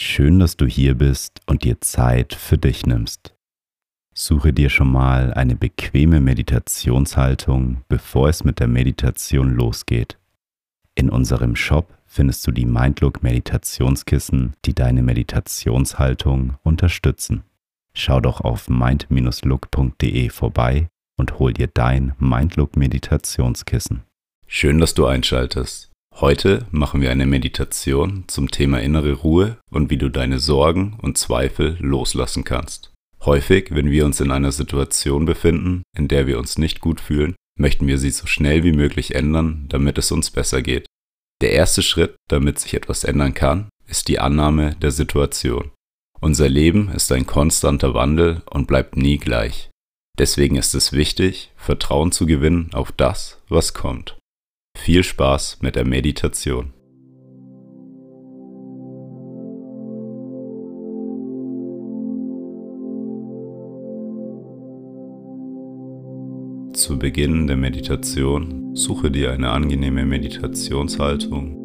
Schön, dass du hier bist und dir Zeit für dich nimmst. Suche dir schon mal eine bequeme Meditationshaltung, bevor es mit der Meditation losgeht. In unserem Shop findest du die Mindlook Meditationskissen, die deine Meditationshaltung unterstützen. Schau doch auf mind-look.de vorbei und hol dir dein Mindlook Meditationskissen. Schön, dass du einschaltest. Heute machen wir eine Meditation zum Thema innere Ruhe und wie du deine Sorgen und Zweifel loslassen kannst. Häufig, wenn wir uns in einer Situation befinden, in der wir uns nicht gut fühlen, möchten wir sie so schnell wie möglich ändern, damit es uns besser geht. Der erste Schritt, damit sich etwas ändern kann, ist die Annahme der Situation. Unser Leben ist ein konstanter Wandel und bleibt nie gleich. Deswegen ist es wichtig, Vertrauen zu gewinnen auf das, was kommt. Viel Spaß mit der Meditation. Zu Beginn der Meditation suche dir eine angenehme Meditationshaltung.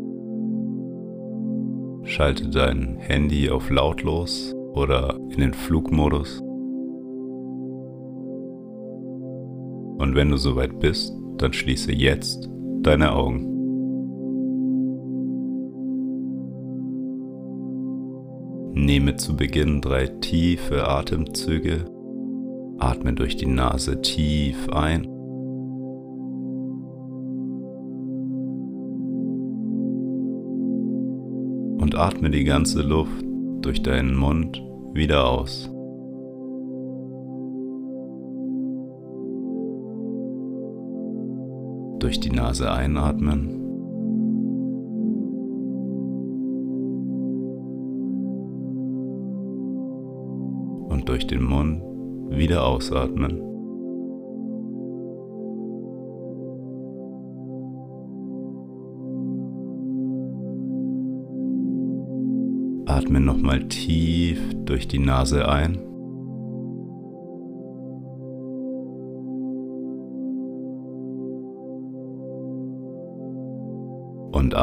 Schalte dein Handy auf lautlos oder in den Flugmodus. Und wenn du soweit bist, dann schließe jetzt deine Augen. Nehme zu Beginn drei tiefe Atemzüge. Atme durch die Nase tief ein. Und atme die ganze Luft durch deinen Mund wieder aus. Durch die Nase einatmen. Und durch den Mund wieder ausatmen. Atme nochmal tief durch die Nase ein.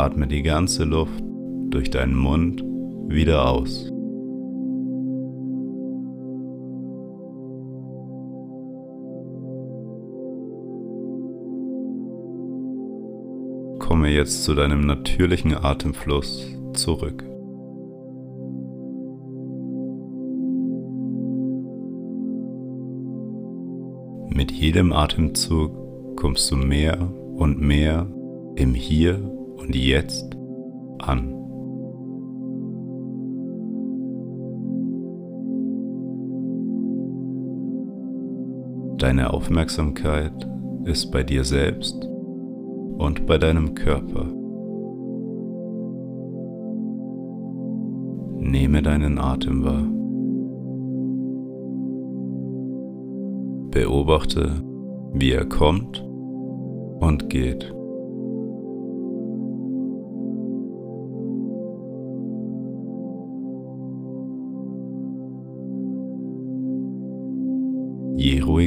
Atme die ganze Luft durch deinen Mund wieder aus. Komme jetzt zu deinem natürlichen Atemfluss zurück. Mit jedem Atemzug kommst du mehr und mehr im Hier und Jetzt an. Deine Aufmerksamkeit ist bei dir selbst und bei deinem Körper. Nehme deinen Atem wahr. Beobachte, wie er kommt und geht.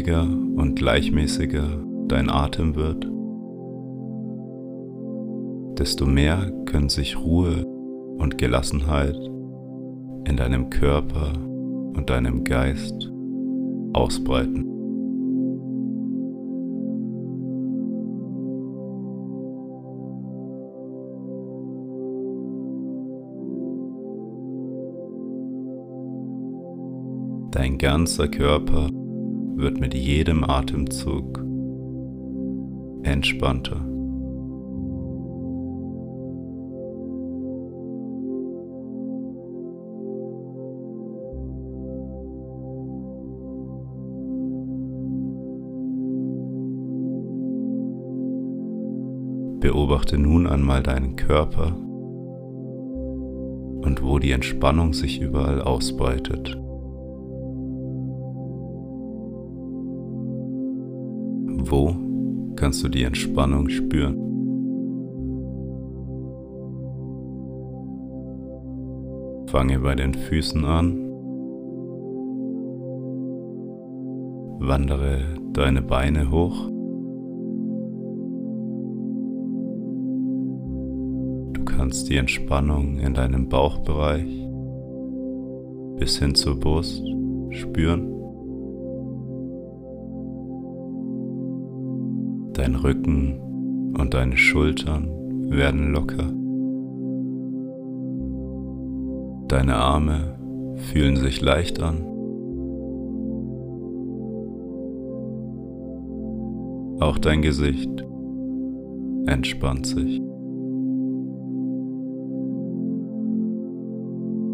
Ruhiger und gleichmäßiger dein Atem wird, desto mehr können sich Ruhe und Gelassenheit in deinem Körper und deinem Geist ausbreiten. Dein ganzer Körper wird mit jedem Atemzug entspannter. Beobachte nun einmal deinen Körper und wo die Entspannung sich überall ausbreitet. Wo kannst du die Entspannung spüren? Fange bei den Füßen an. Wandere deine Beine hoch. Du kannst die Entspannung in deinem Bauchbereich bis hin zur Brust spüren. Dein Rücken und deine Schultern werden locker. Deine Arme fühlen sich leicht an. Auch dein Gesicht entspannt sich.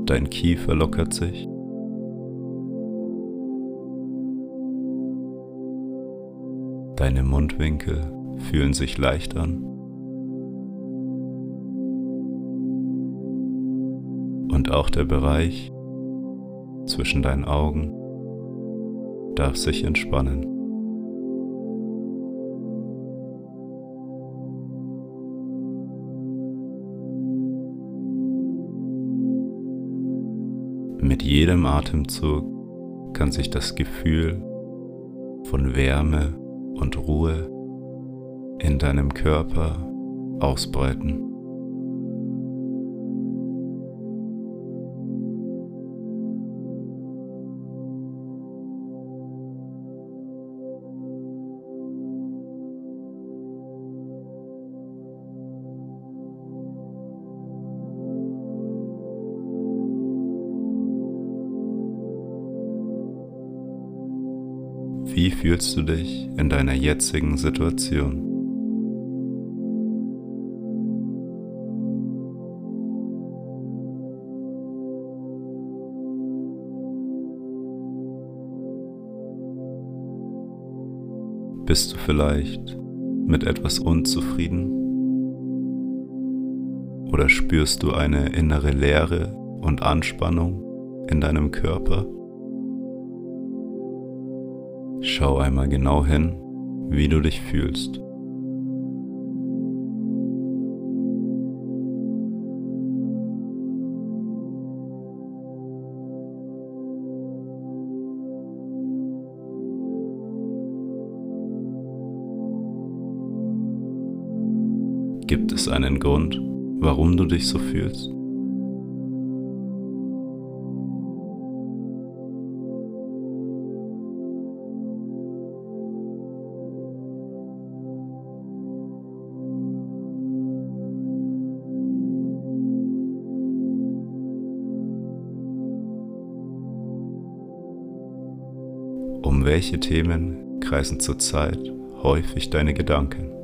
Dein Kiefer lockert sich. Deine Mundwinkel fühlen sich leicht an. Und auch der Bereich zwischen deinen Augen darf sich entspannen. Mit jedem Atemzug kann sich das Gefühl von Wärme und Ruhe in deinem Körper ausbreiten. Wie fühlst du dich in deiner jetzigen Situation? Bist du vielleicht mit etwas unzufrieden? Oder spürst du eine innere Leere und Anspannung in deinem Körper? Schau einmal genau hin, wie du dich fühlst. Gibt es einen Grund, warum du dich so fühlst? Welche Themen kreisen zurzeit häufig deine Gedanken?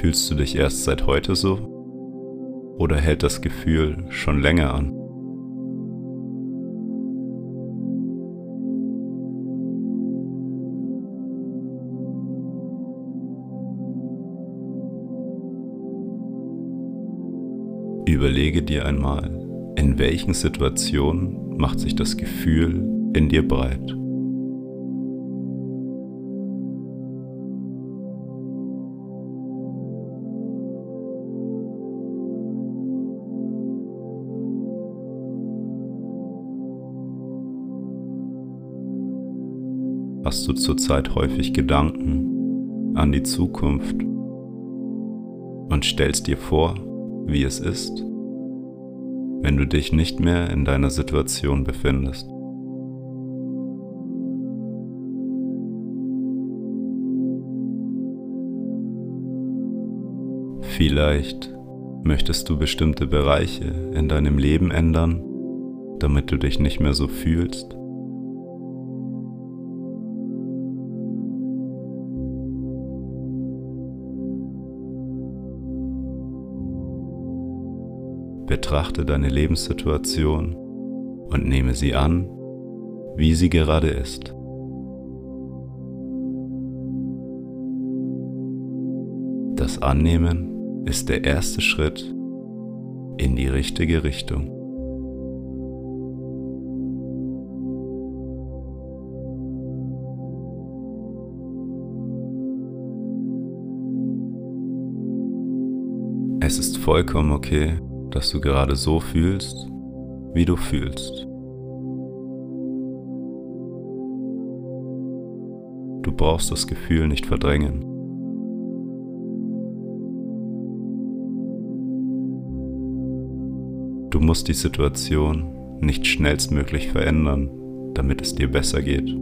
Fühlst du dich erst seit heute so? Oder hält das Gefühl schon länger an? Überlege dir einmal, in welchen Situationen macht sich das Gefühl in dir breit. Hast du zurzeit häufig Gedanken an die Zukunft und stellst dir vor, wie es ist, wenn du dich nicht mehr in deiner Situation befindest? Vielleicht möchtest du bestimmte Bereiche in deinem Leben ändern, damit du dich nicht mehr so fühlst betrachte deine Lebenssituation und nehme sie an, wie sie gerade ist. Das Annehmen ist der erste Schritt in die richtige Richtung. Es ist vollkommen okay, dass du gerade so fühlst, wie du fühlst. Du brauchst das Gefühl nicht verdrängen. Du musst die Situation nicht schnellstmöglich verändern, damit es dir besser geht.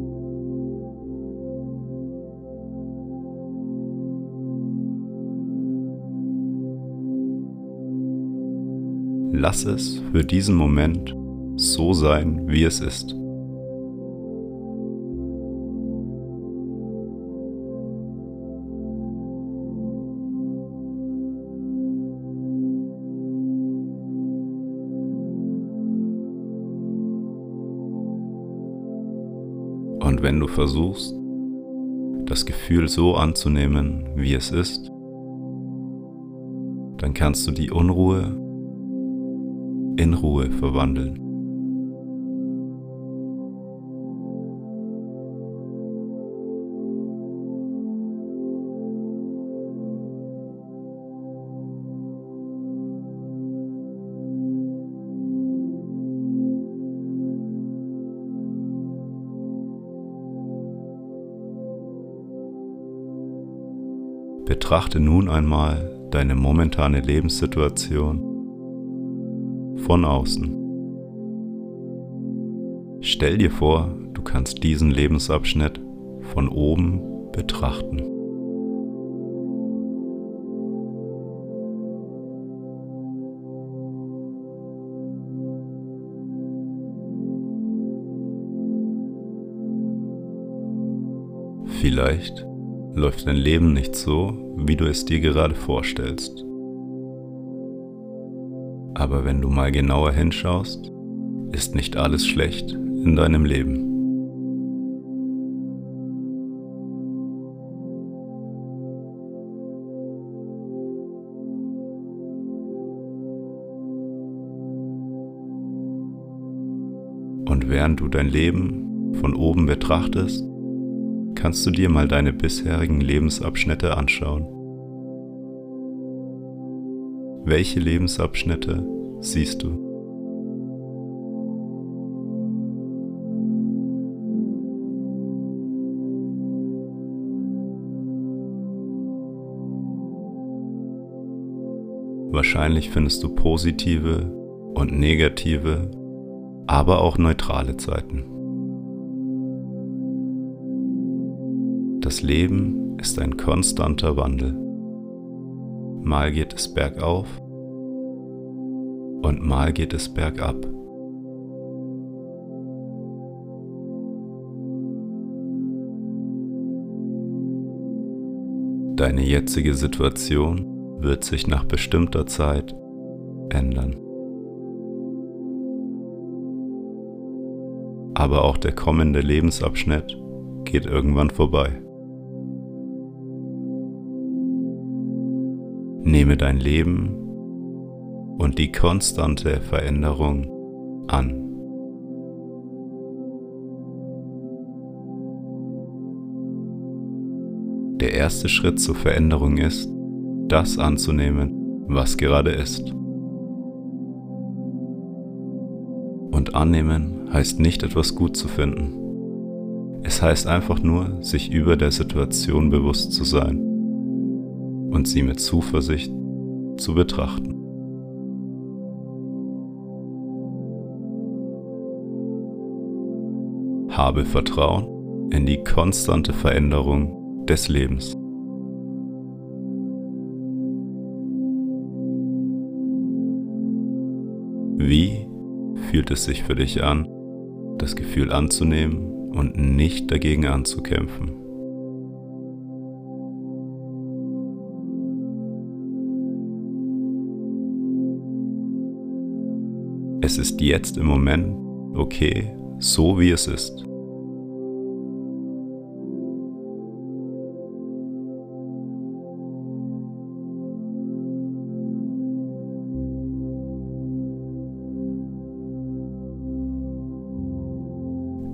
Lass es für diesen Moment so sein, wie es ist. Und wenn du versuchst, das Gefühl so anzunehmen, wie es ist, dann kannst du die Unruhe in Ruhe verwandeln. Betrachte nun einmal deine momentane Lebenssituation von außen. Stell dir vor, du kannst diesen Lebensabschnitt von oben betrachten. Vielleicht läuft dein Leben nicht so, wie du es dir gerade vorstellst. Aber wenn du mal genauer hinschaust, ist nicht alles schlecht in deinem Leben. Und während du dein Leben von oben betrachtest, kannst du dir mal deine bisherigen Lebensabschnitte anschauen. Welche Lebensabschnitte siehst du? Wahrscheinlich findest du positive und negative, aber auch neutrale Zeiten. Das Leben ist ein konstanter Wandel. Mal geht es bergauf und mal geht es bergab. Deine jetzige Situation wird sich nach bestimmter Zeit ändern. Aber auch der kommende Lebensabschnitt geht irgendwann vorbei. Nehme dein Leben und die konstante Veränderung an. Der erste Schritt zur Veränderung ist, das anzunehmen, was gerade ist. Und annehmen heißt nicht etwas gut zu finden. Es heißt einfach nur, sich über der Situation bewusst zu sein und sie mit Zuversicht zu betrachten. Habe Vertrauen in die konstante Veränderung des Lebens. Wie fühlt es sich für dich an, das Gefühl anzunehmen und nicht dagegen anzukämpfen? Es ist jetzt im Moment okay, so wie es ist.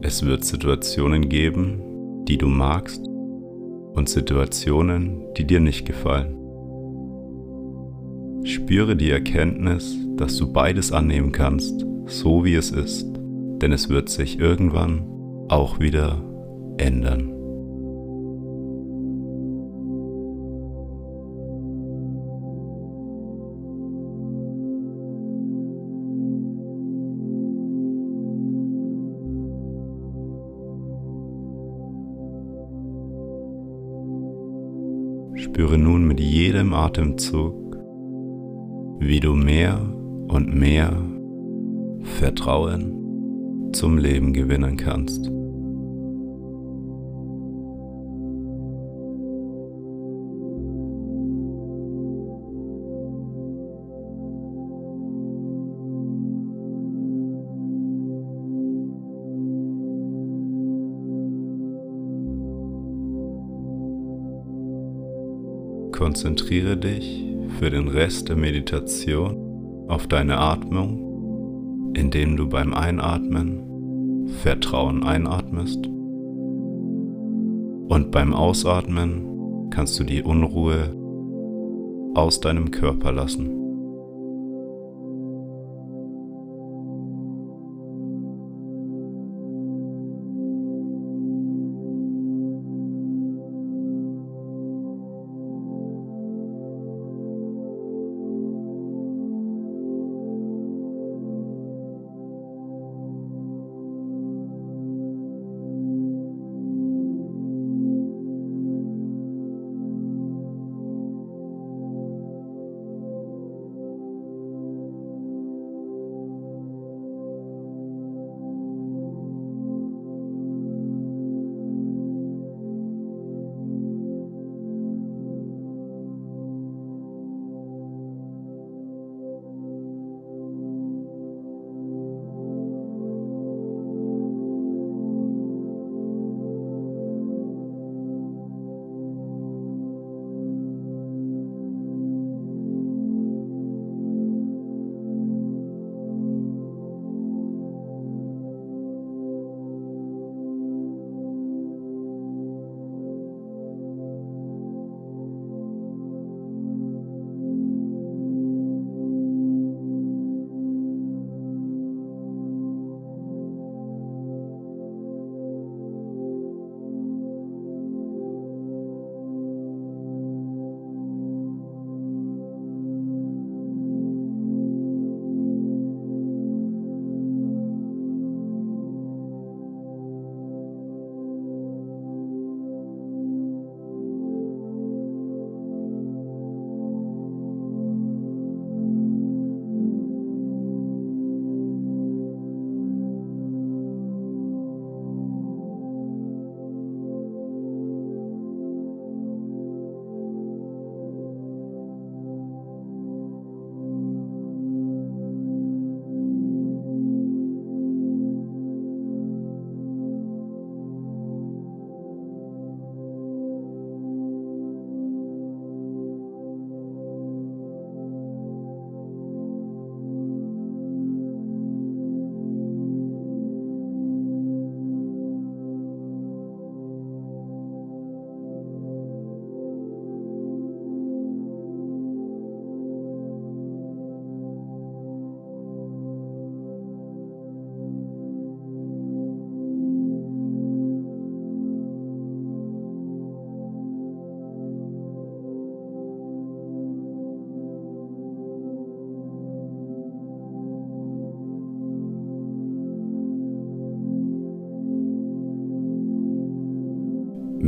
Es wird Situationen geben, die du magst und Situationen, die dir nicht gefallen. Spüre die Erkenntnis, dass du beides annehmen kannst, so wie es ist, denn es wird sich irgendwann auch wieder ändern. Spüre nun mit jedem Atemzug, wie du mehr und mehr Vertrauen zum Leben gewinnen kannst. Konzentriere dich für den Rest der Meditation auf deine Atmung, indem du beim Einatmen Vertrauen einatmest und beim Ausatmen kannst du die Unruhe aus deinem Körper lassen.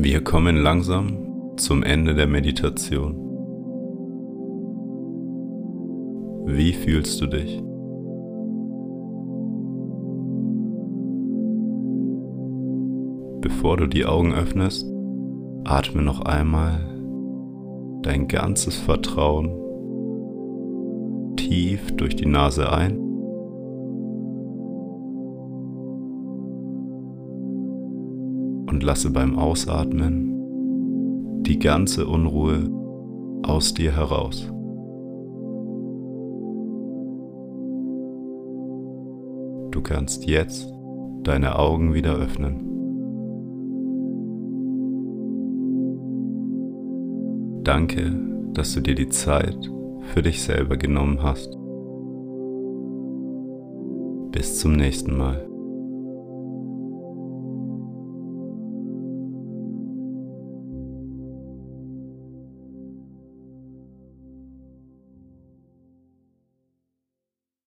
Wir kommen langsam zum Ende der Meditation. Wie fühlst du dich? Bevor du die Augen öffnest, atme noch einmal dein ganzes Vertrauen tief durch die Nase ein lasse beim Ausatmen die ganze Unruhe aus dir heraus. Du kannst jetzt deine Augen wieder öffnen. Danke, dass du dir die Zeit für dich selber genommen hast. Bis zum nächsten Mal.